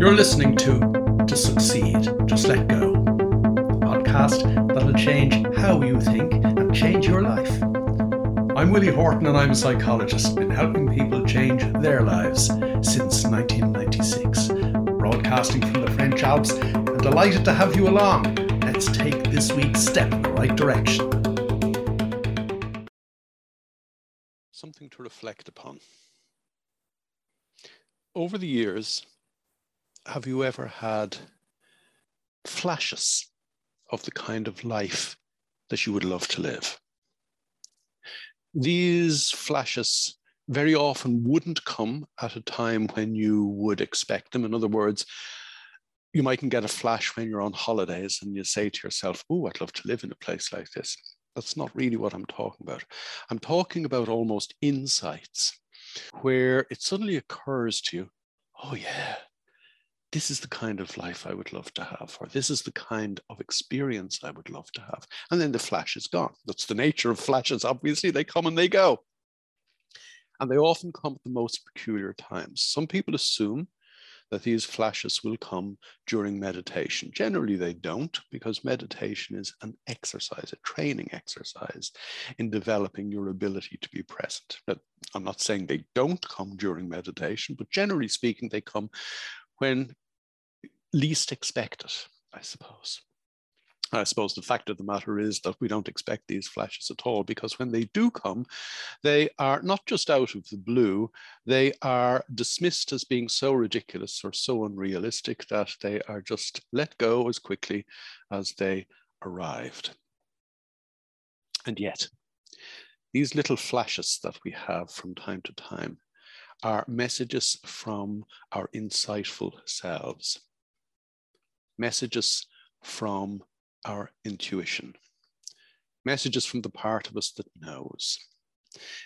You're listening to To Succeed, Just Let Go, a podcast that'll change how you think and change your life. I'm Willie Horton and I'm a psychologist, been helping people change their lives since 1996. Broadcasting from the French Alps and delighted to have you along. Let's take this week's step in the right direction. Something to reflect upon. Over the years, have you ever had flashes of the kind of life that you would love to live? These flashes very often wouldn't come at a time when you would expect them. In other words, you mightn't get a flash when you're on holidays and you say to yourself, Oh, I'd love to live in a place like this. That's not really what I'm talking about. I'm talking about almost insights where it suddenly occurs to you, Oh, yeah, this is the kind of life I would love to have, or this is the kind of experience I would love to have. And then the flash is gone. That's the nature of flashes. Obviously, they come and they go. And they often come at the most peculiar times. Some people assume that these flashes will come during meditation. Generally, they don't, because meditation is an exercise, a training exercise in developing your ability to be present. Now, I'm not saying they don't come during meditation, but generally speaking, they come when least expected, I suppose. I suppose the fact of the matter is that we don't expect these flashes at all because when they do come, they are not just out of the blue, they are dismissed as being so ridiculous or so unrealistic that they are just let go as quickly as they arrived. And yet, these little flashes that we have from time to time are messages from our insightful selves messages from our intuition, messages from the part of us that knows.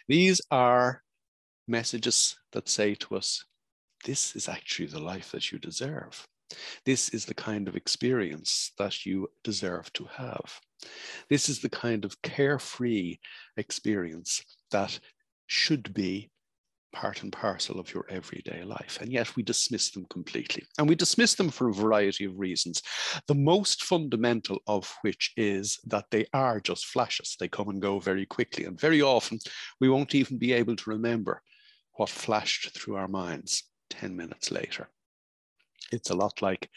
These are messages that say to us, this is actually the life that you deserve. This is the kind of experience that you deserve to have. This is the kind of carefree experience that should be part and parcel of your everyday life. And yet we dismiss them completely. And we dismiss them for a variety of reasons. The most fundamental of which is that they are just flashes. They come and go very quickly. And very often we won't even be able to remember what flashed through our minds 10 minutes later. It's a lot like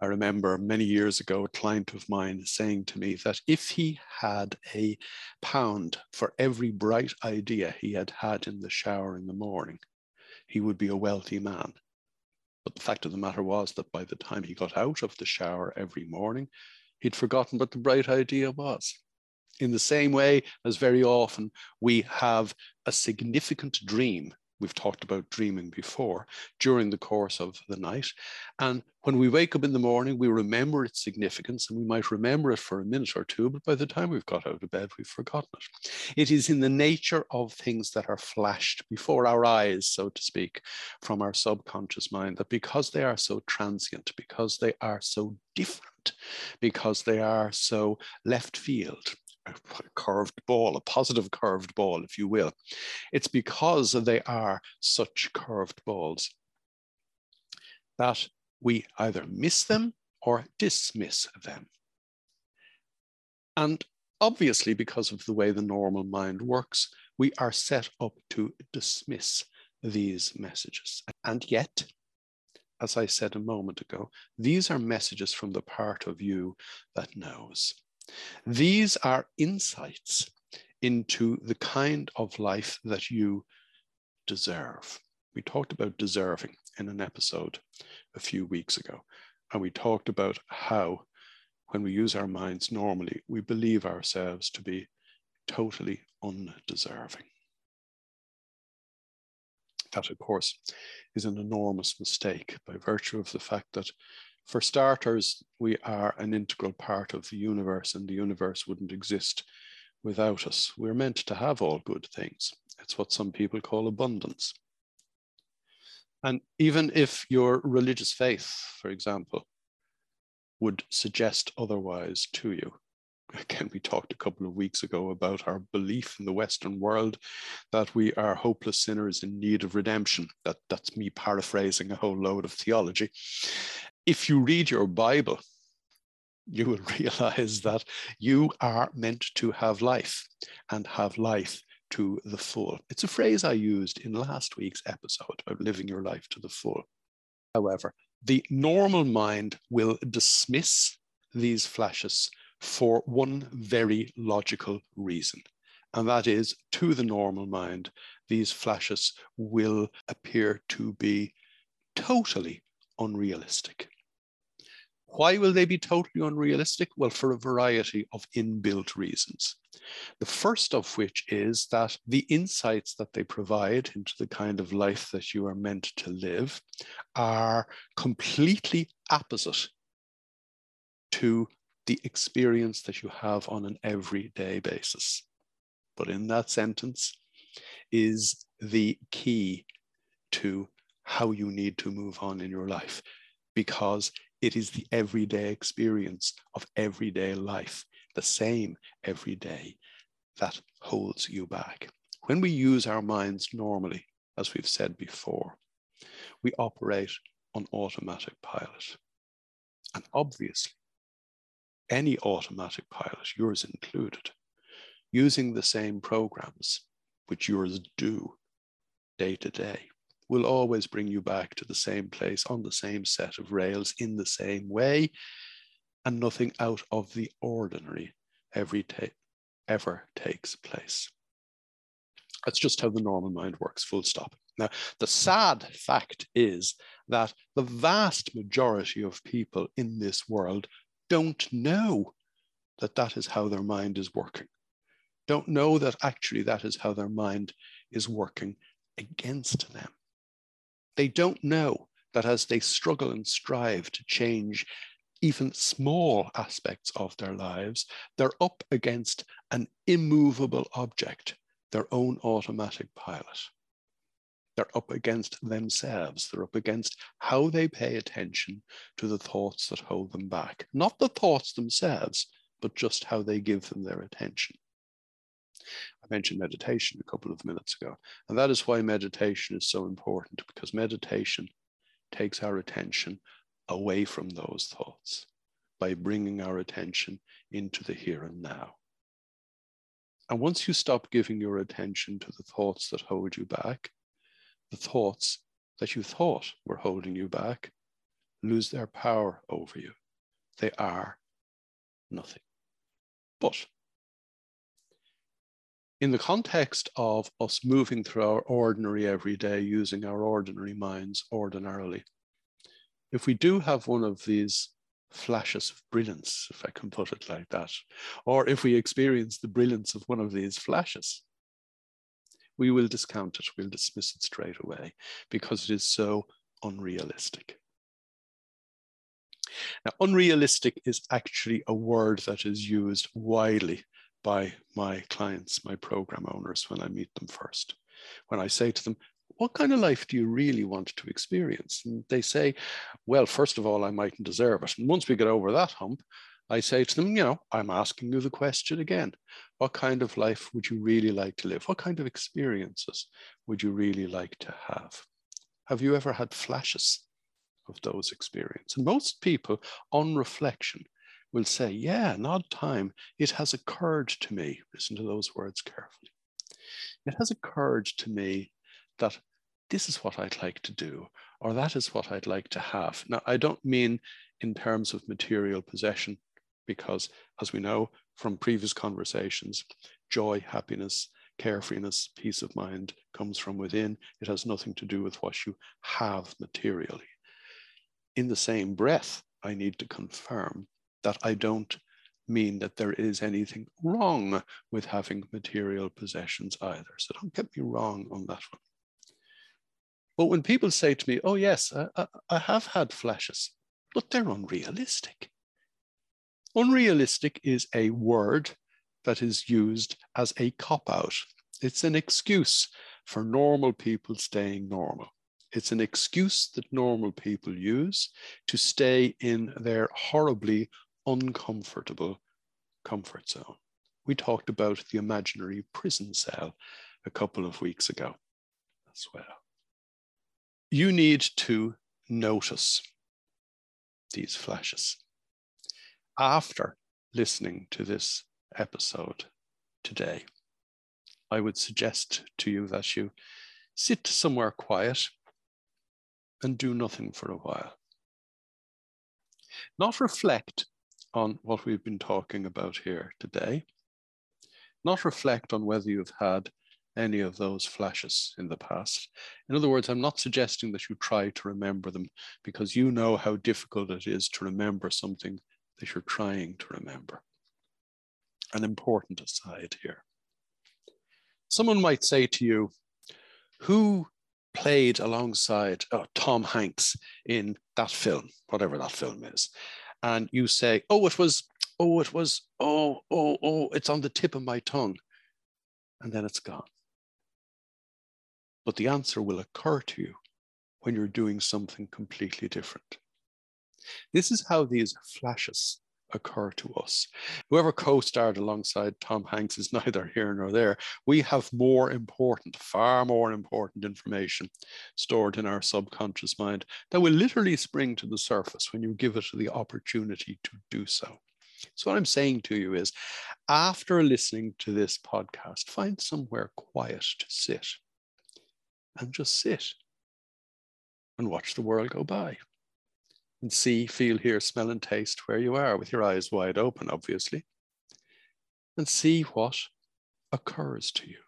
I remember many years ago a client of mine saying to me that if he had a pound for every bright idea he had had in the shower in the morning, he would be a wealthy man. But the fact of the matter was that by the time he got out of the shower every morning, he'd forgotten what the bright idea was. In the same way as very often we have a significant dream We've talked about dreaming before during the course of the night. And when we wake up in the morning, we remember its significance and we might remember it for a minute or two, but by the time we've got out of bed, we've forgotten it. It is in the nature of things that are flashed before our eyes, so to speak, from our subconscious mind, that because they are so transient, because they are so different, because they are so left field, a curved ball, a positive curved ball, if you will. It's because they are such curved balls that we either miss them or dismiss them. And obviously, because of the way the normal mind works, we are set up to dismiss these messages. And yet, as I said a moment ago, these are messages from the part of you that knows. These are insights into the kind of life that you deserve. We talked about deserving in an episode a few weeks ago, and we talked about how, when we use our minds normally, we believe ourselves to be totally undeserving. That, of course, is an enormous mistake by virtue of the fact that for starters, we are an integral part of the universe, and the universe wouldn't exist without us. We're meant to have all good things. It's what some people call abundance. And even if your religious faith, for example, would suggest otherwise to you, again, we talked a couple of weeks ago about our belief in the Western world that we are hopeless sinners in need of redemption. That, that's me paraphrasing a whole load of theology. If you read your Bible, you will realize that you are meant to have life and have life to the full. It's a phrase I used in last week's episode about living your life to the full. However, the normal mind will dismiss these flashes for one very logical reason. And that is, to the normal mind, these flashes will appear to be totally unrealistic. Why will they be totally unrealistic? Well, for a variety of inbuilt reasons. The first of which is that the insights that they provide into the kind of life that you are meant to live are completely opposite to the experience that you have on an everyday basis. But in that sentence is the key to how you need to move on in your life because it is the everyday experience of everyday life, the same every day, that holds you back. When we use our minds normally, as we've said before, we operate on automatic pilot. And obviously, any automatic pilot, yours included, using the same programs which yours do day to day, will always bring you back to the same place on the same set of rails in the same way, and nothing out of the ordinary every ta- ever takes place. That's just how the normal mind works, full stop. Now, the sad fact is that the vast majority of people in this world don't know that that is how their mind is working, don't know that actually that is how their mind is working against them. They don't know that as they struggle and strive to change even small aspects of their lives, they're up against an immovable object, their own automatic pilot. They're up against themselves. They're up against how they pay attention to the thoughts that hold them back. Not the thoughts themselves, but just how they give them their attention. Mentioned meditation a couple of minutes ago, and that is why meditation is so important because meditation takes our attention away from those thoughts by bringing our attention into the here and now. And once you stop giving your attention to the thoughts that hold you back, the thoughts that you thought were holding you back lose their power over you. They are nothing. But in the context of us moving through our ordinary everyday using our ordinary minds ordinarily, if we do have one of these flashes of brilliance, if I can put it like that, or if we experience the brilliance of one of these flashes, we will discount it, we'll dismiss it straight away because it is so unrealistic. Now, unrealistic is actually a word that is used widely by my clients, my program owners, when I meet them first. When I say to them, what kind of life do you really want to experience? And they say, well, first of all, I mightn't deserve it. And once we get over that hump, I say to them, you know, I'm asking you the question again. What kind of life would you really like to live? What kind of experiences would you really like to have? Have you ever had flashes of those experiences? And most people, on reflection, will say, Yeah, an odd time, it has occurred to me. Listen to those words carefully. It has occurred to me that this is what I'd like to do, or that is what I'd like to have. Now, I don't mean in terms of material possession, because as we know from previous conversations, joy, happiness, carefreeness, peace of mind comes from within. It has nothing to do with what you have materially. In the same breath, I need to confirm that I don't mean that there is anything wrong with having material possessions either. So don't get me wrong on that one. But when people say to me, oh, yes, I, I have had flashes, but they're unrealistic. Unrealistic is a word that is used as a cop out. It's an excuse for normal people staying normal. It's an excuse that normal people use to stay in their horribly uncomfortable comfort zone. We talked about the imaginary prison cell a couple of weeks ago as well. You need to notice these flashes. After listening to this episode today, I would suggest to you that you sit somewhere quiet and do nothing for a while. Not reflect on what we've been talking about here today. Not reflect on whether you've had any of those flashes in the past. In other words, I'm not suggesting that you try to remember them because you know how difficult it is to remember something that you're trying to remember. An important aside here. Someone might say to you, who played alongside oh, Tom Hanks in that film, whatever that film is? And you say, oh, it was, oh, it was, oh, oh, oh, it's on the tip of my tongue. And then it's gone. But the answer will occur to you when you're doing something completely different. This is how these flashes occur to us. Whoever co starred alongside Tom Hanks is neither here nor there. We have more important, far more important information stored in our subconscious mind that will literally spring to the surface when you give it the opportunity to do so. So, what I'm saying to you is after listening to this podcast, find somewhere quiet to sit and just sit and watch the world go by and see, feel, hear, smell, and taste where you are with your eyes wide open, obviously, and see what occurs to you.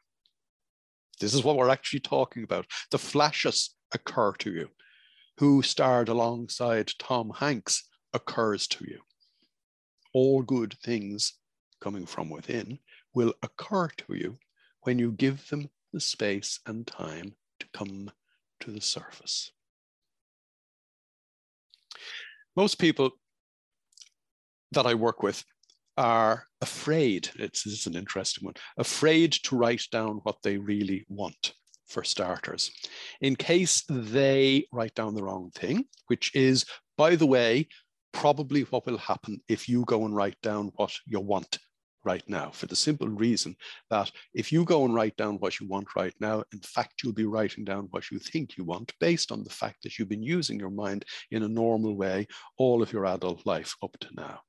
This is what we're actually talking about. The flashes occur to you. Who starred alongside Tom Hanks occurs to you. All good things coming from within will occur to you when you give them the space and time to come to the surface. Most people that I work with are afraid, it's, an interesting one, afraid to write down what they really want for starters, in case they write down the wrong thing, which is, by the way, probably what will happen if you go and write down what you want right now for the simple reason that if you go and write down what you want right now, in fact, you'll be writing down what you think you want based on the fact that you've been using your mind in a normal way all of your adult life up to now.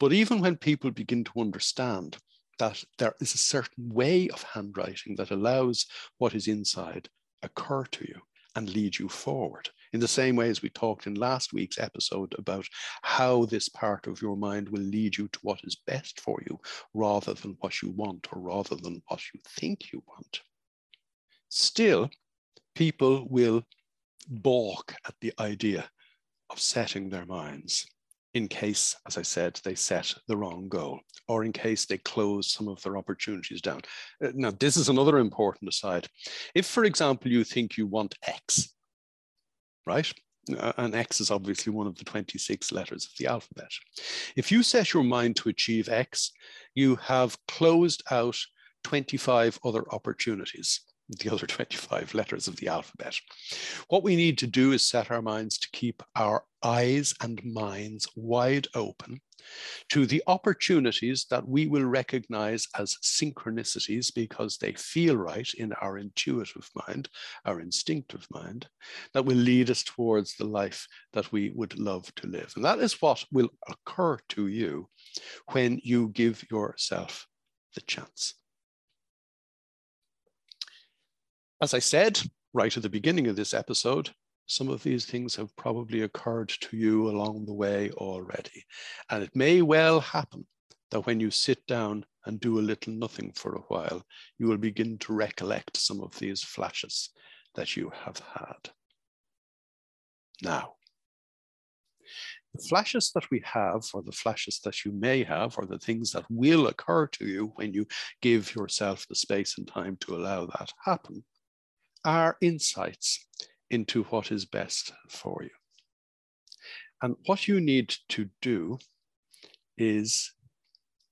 But even when people begin to understand that there is a certain way of handwriting that allows what is inside occur to you and lead you forward, in the same way as we talked in last week's episode about how this part of your mind will lead you to what is best for you rather than what you want or rather than what you think you want. Still, people will balk at the idea of setting their minds in case, as I said, they set the wrong goal or in case they close some of their opportunities down. Uh, now, this is another important aside. If, for example, you think you want X right? Uh, and X is obviously one of the 26 letters of the alphabet. If you set your mind to achieve X, you have closed out 25 other opportunities, the other 25 letters of the alphabet. What we need to do is set our minds to keep our eyes and minds wide open to the opportunities that we will recognize as synchronicities because they feel right in our intuitive mind, our instinctive mind, that will lead us towards the life that we would love to live. And that is what will occur to you when you give yourself the chance. As I said right at the beginning of this episode, some of these things have probably occurred to you along the way already. And it may well happen that when you sit down and do a little nothing for a while, you will begin to recollect some of these flashes that you have had. Now, the flashes that we have, or the flashes that you may have, or the things that will occur to you when you give yourself the space and time to allow that happen, are insights into what is best for you. And what you need to do is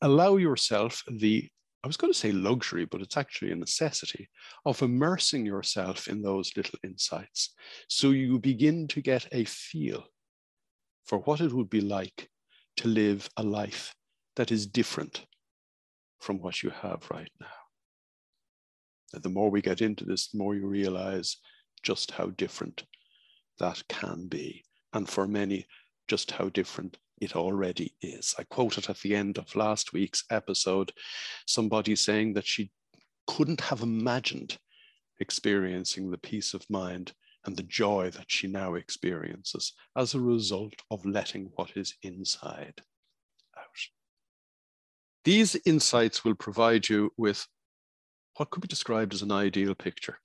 allow yourself the, I was going to say luxury, but it's actually a necessity of immersing yourself in those little insights. So you begin to get a feel for what it would be like to live a life that is different from what you have right now. And the more we get into this, the more you realize just how different that can be. And for many, just how different it already is. I quoted at the end of last week's episode somebody saying that she couldn't have imagined experiencing the peace of mind and the joy that she now experiences as a result of letting what is inside out. These insights will provide you with what could be described as an ideal picture.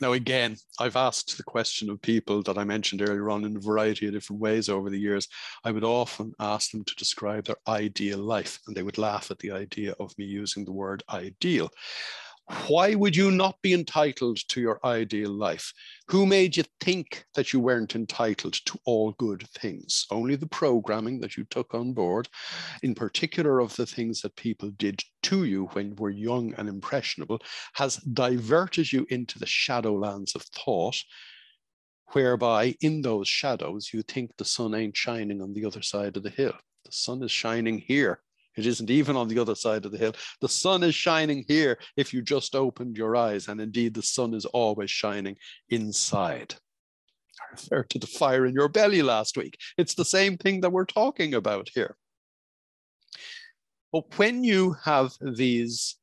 Now, again, I've asked the question of people that I mentioned earlier on in a variety of different ways over the years. I would often ask them to describe their ideal life, and they would laugh at the idea of me using the word ideal. Why would you not be entitled to your ideal life? Who made you think that you weren't entitled to all good things? Only the programming that you took on board, in particular of the things that people did to you when you were young and impressionable, has diverted you into the shadowlands of thought, whereby in those shadows you think the sun ain't shining on the other side of the hill. The sun is shining here it isn't even on the other side of the hill. The sun is shining here if you just opened your eyes. And indeed, the sun is always shining inside. I referred to the fire in your belly last week. It's the same thing that we're talking about here. But when you have these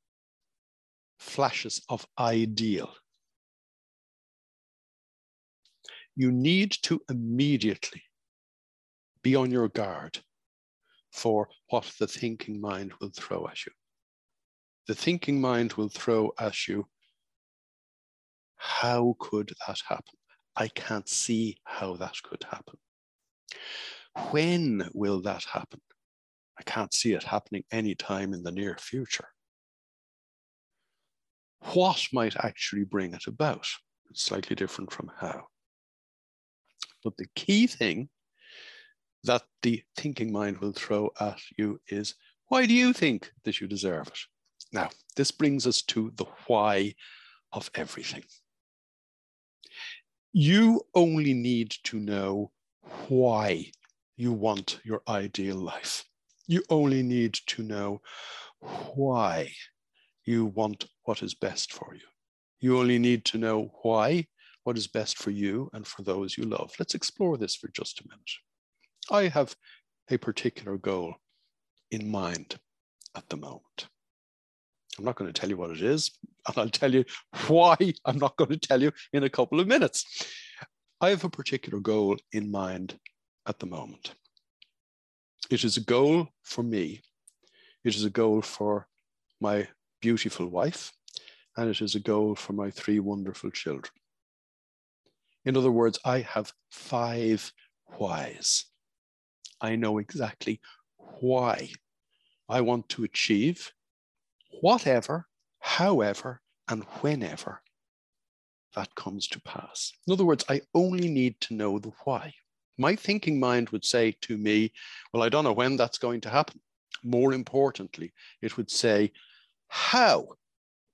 flashes of ideal, you need to immediately be on your guard for what the thinking mind will throw at you. The thinking mind will throw at you, how could that happen? I can't see how that could happen. When will that happen? I can't see it happening anytime in the near future. What might actually bring it about? It's slightly different from how. But the key thing that the thinking mind will throw at you is why do you think that you deserve it? Now, this brings us to the why of everything. You only need to know why you want your ideal life. You only need to know why you want what is best for you. You only need to know why, what is best for you and for those you love. Let's explore this for just a minute. I have a particular goal in mind at the moment. I'm not going to tell you what it is, and I'll tell you why I'm not going to tell you in a couple of minutes. I have a particular goal in mind at the moment. It is a goal for me, it is a goal for my beautiful wife, and it is a goal for my three wonderful children. In other words, I have five whys I know exactly why I want to achieve whatever, however, and whenever that comes to pass. In other words, I only need to know the why. My thinking mind would say to me, Well, I don't know when that's going to happen. More importantly, it would say, How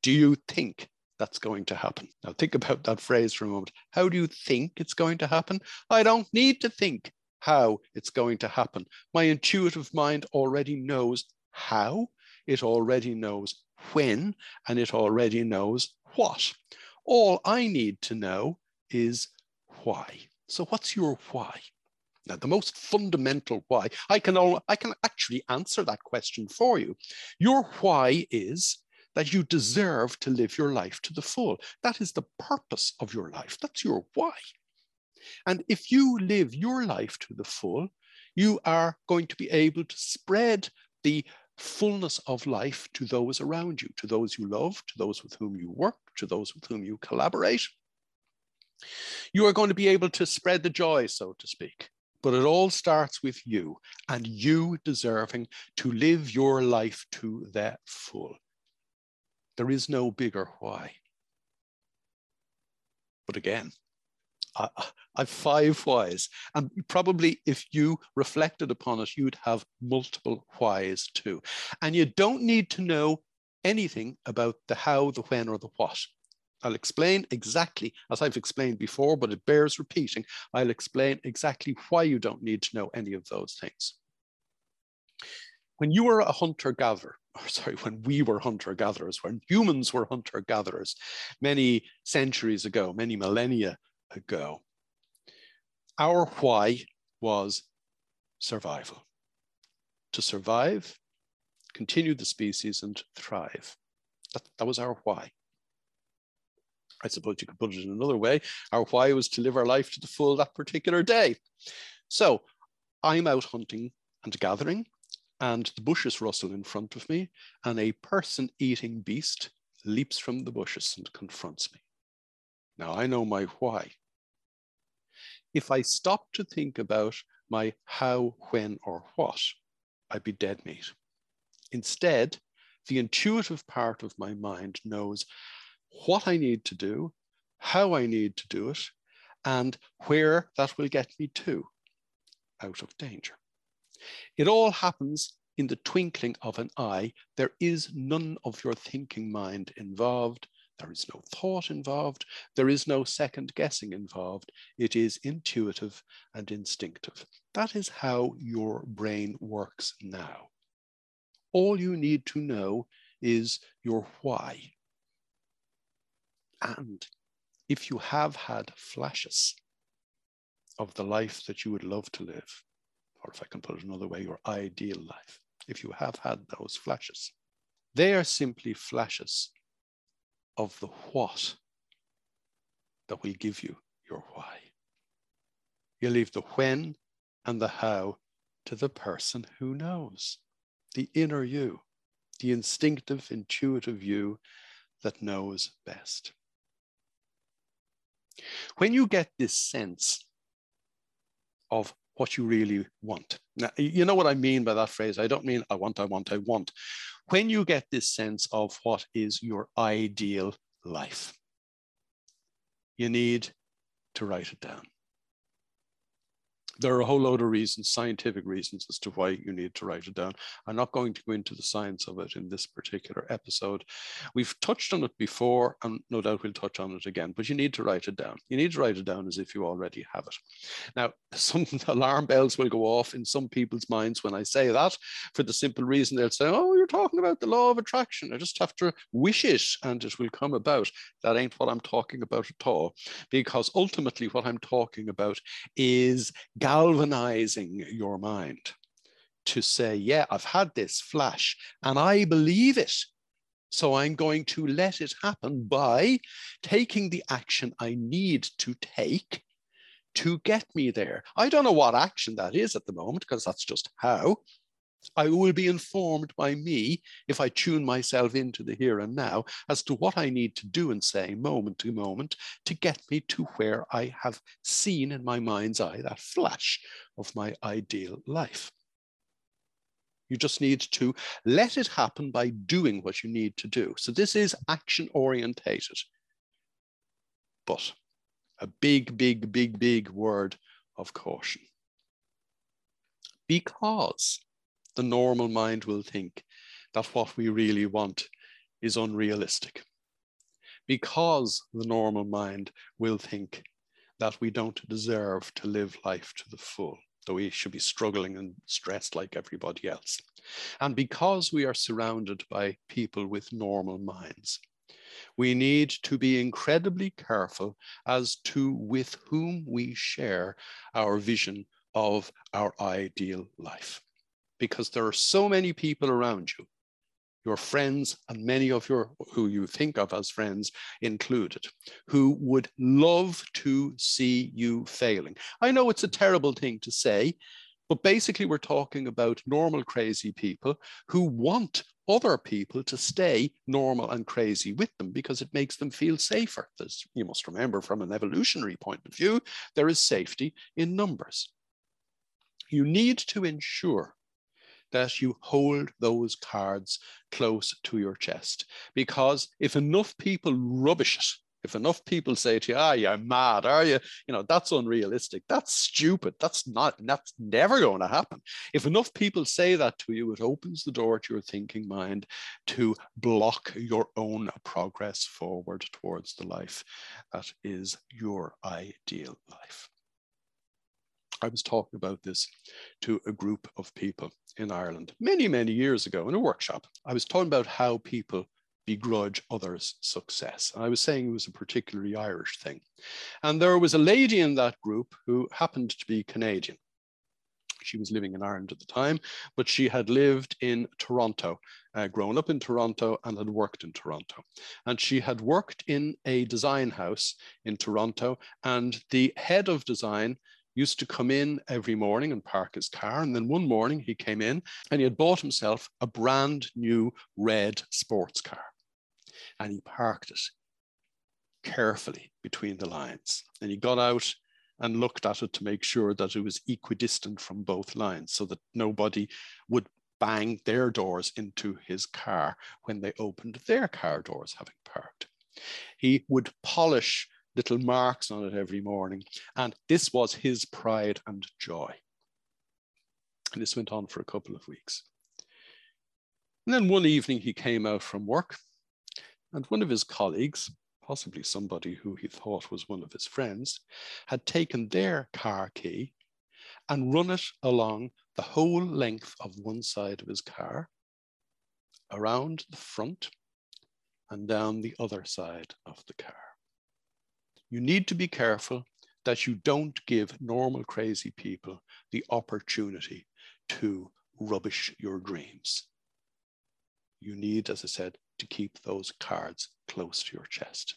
do you think that's going to happen? Now, think about that phrase for a moment. How do you think it's going to happen? I don't need to think how it's going to happen. My intuitive mind already knows how, it already knows when, and it already knows what. All I need to know is why. So, what's your why? Now, the most fundamental why, I can, all, I can actually answer that question for you. Your why is that you deserve to live your life to the full. That is the purpose of your life. That's your why. And if you live your life to the full, you are going to be able to spread the fullness of life to those around you, to those you love, to those with whom you work, to those with whom you collaborate. You are going to be able to spread the joy, so to speak. But it all starts with you and you deserving to live your life to the full. There is no bigger why. But again, I, have five whys. And probably if you reflected upon it, you'd have multiple whys too. And you don't need to know anything about the how, the when, or the what. I'll explain exactly, as I've explained before, but it bears repeating. I'll explain exactly why you don't need to know any of those things. When you were a hunter gatherer, or sorry, when we were hunter gatherers, when humans were hunter gatherers many centuries ago, many millennia ago, our why was survival. To survive, continue the species, and thrive. That, that was our why. I suppose you could put it in another way. Our why was to live our life to the full that particular day. So I'm out hunting and gathering, and the bushes rustle in front of me, and a person eating beast leaps from the bushes and confronts me. Now I know my why. If I stop to think about my how, when, or what, I'd be dead meat. Instead, the intuitive part of my mind knows what I need to do, how I need to do it, and where that will get me to out of danger. It all happens in the twinkling of an eye. There is none of your thinking mind involved. There is no thought involved. There is no second guessing involved. It is intuitive and instinctive. That is how your brain works now. All you need to know is your why. And if you have had flashes of the life that you would love to live, or if I can put it another way, your ideal life, if you have had those flashes, they are simply flashes of the what that will give you your why. You leave the when and the how to the person who knows, the inner you, the instinctive, intuitive you that knows best. When you get this sense of what you really want. Now, you know what I mean by that phrase? I don't mean I want, I want, I want. When you get this sense of what is your ideal life, you need to write it down there are a whole load of reasons, scientific reasons as to why you need to write it down. I'm not going to go into the science of it in this particular episode. We've touched on it before, and no doubt we'll touch on it again, but you need to write it down. You need to write it down as if you already have it. Now, some alarm bells will go off in some people's minds when I say that for the simple reason they'll say, Oh, you're talking about the law of attraction. I just have to wish it and it will come about. That ain't what I'm talking about at all, because ultimately, what I'm talking about is galvanizing your mind to say, yeah, I've had this flash and I believe it. So I'm going to let it happen by taking the action I need to take to get me there. I don't know what action that is at the moment because that's just how. I will be informed by me if I tune myself into the here and now as to what I need to do and say moment to moment to get me to where I have seen in my mind's eye that flash of my ideal life. You just need to let it happen by doing what you need to do. So this is action orientated. But a big, big, big, big word of caution. Because the normal mind will think that what we really want is unrealistic. Because the normal mind will think that we don't deserve to live life to the full, though we should be struggling and stressed like everybody else. And because we are surrounded by people with normal minds, we need to be incredibly careful as to with whom we share our vision of our ideal life because there are so many people around you, your friends and many of your who you think of as friends included, who would love to see you failing. I know it's a terrible thing to say, but basically we're talking about normal crazy people who want other people to stay normal and crazy with them because it makes them feel safer. There's, you must remember from an evolutionary point of view, there is safety in numbers. You need to ensure that you hold those cards close to your chest. Because if enough people rubbish it, if enough people say to you, ah, you're mad, are you? You know, that's unrealistic. That's stupid. That's not, that's never going to happen. If enough people say that to you, it opens the door to your thinking mind to block your own progress forward towards the life that is your ideal life. I was talking about this to a group of people in Ireland many, many years ago in a workshop. I was talking about how people begrudge others' success. And I was saying it was a particularly Irish thing. And there was a lady in that group who happened to be Canadian. She was living in Ireland at the time, but she had lived in Toronto, uh, grown up in Toronto, and had worked in Toronto. And she had worked in a design house in Toronto, and the head of design used to come in every morning and park his car. And then one morning he came in and he had bought himself a brand new red sports car. And he parked it carefully between the lines. And he got out and looked at it to make sure that it was equidistant from both lines so that nobody would bang their doors into his car when they opened their car doors having parked. He would polish little marks on it every morning. And this was his pride and joy. And this went on for a couple of weeks. And then one evening he came out from work, and one of his colleagues, possibly somebody who he thought was one of his friends, had taken their car key and run it along the whole length of one side of his car, around the front, and down the other side of the car you need to be careful that you don't give normal crazy people the opportunity to rubbish your dreams. You need, as I said, to keep those cards close to your chest.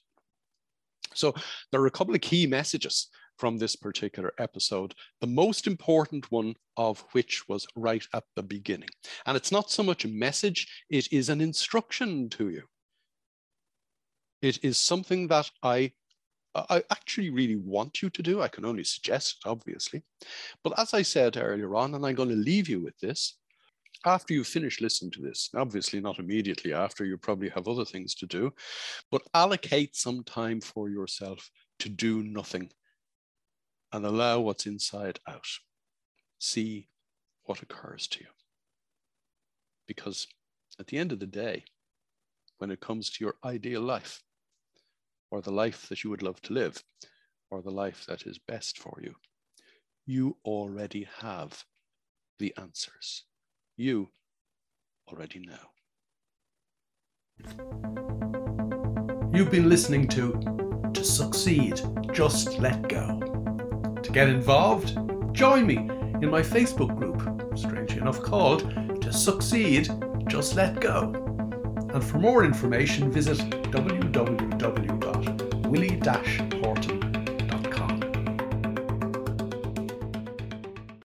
So there are a couple of key messages from this particular episode, the most important one of which was right at the beginning. And it's not so much a message, it is an instruction to you. It is something that I I actually really want you to do. I can only suggest it, obviously. But as I said earlier on, and I'm going to leave you with this, after you finish listening to this, obviously not immediately after, you probably have other things to do, but allocate some time for yourself to do nothing and allow what's inside out. See what occurs to you. Because at the end of the day, when it comes to your ideal life, or the life that you would love to live, or the life that is best for you. You already have the answers. You already know. You've been listening to To Succeed, Just Let Go. To get involved, join me in my Facebook group, strangely enough called To Succeed, Just Let Go. And for more information, visit www willie-hawkes.com.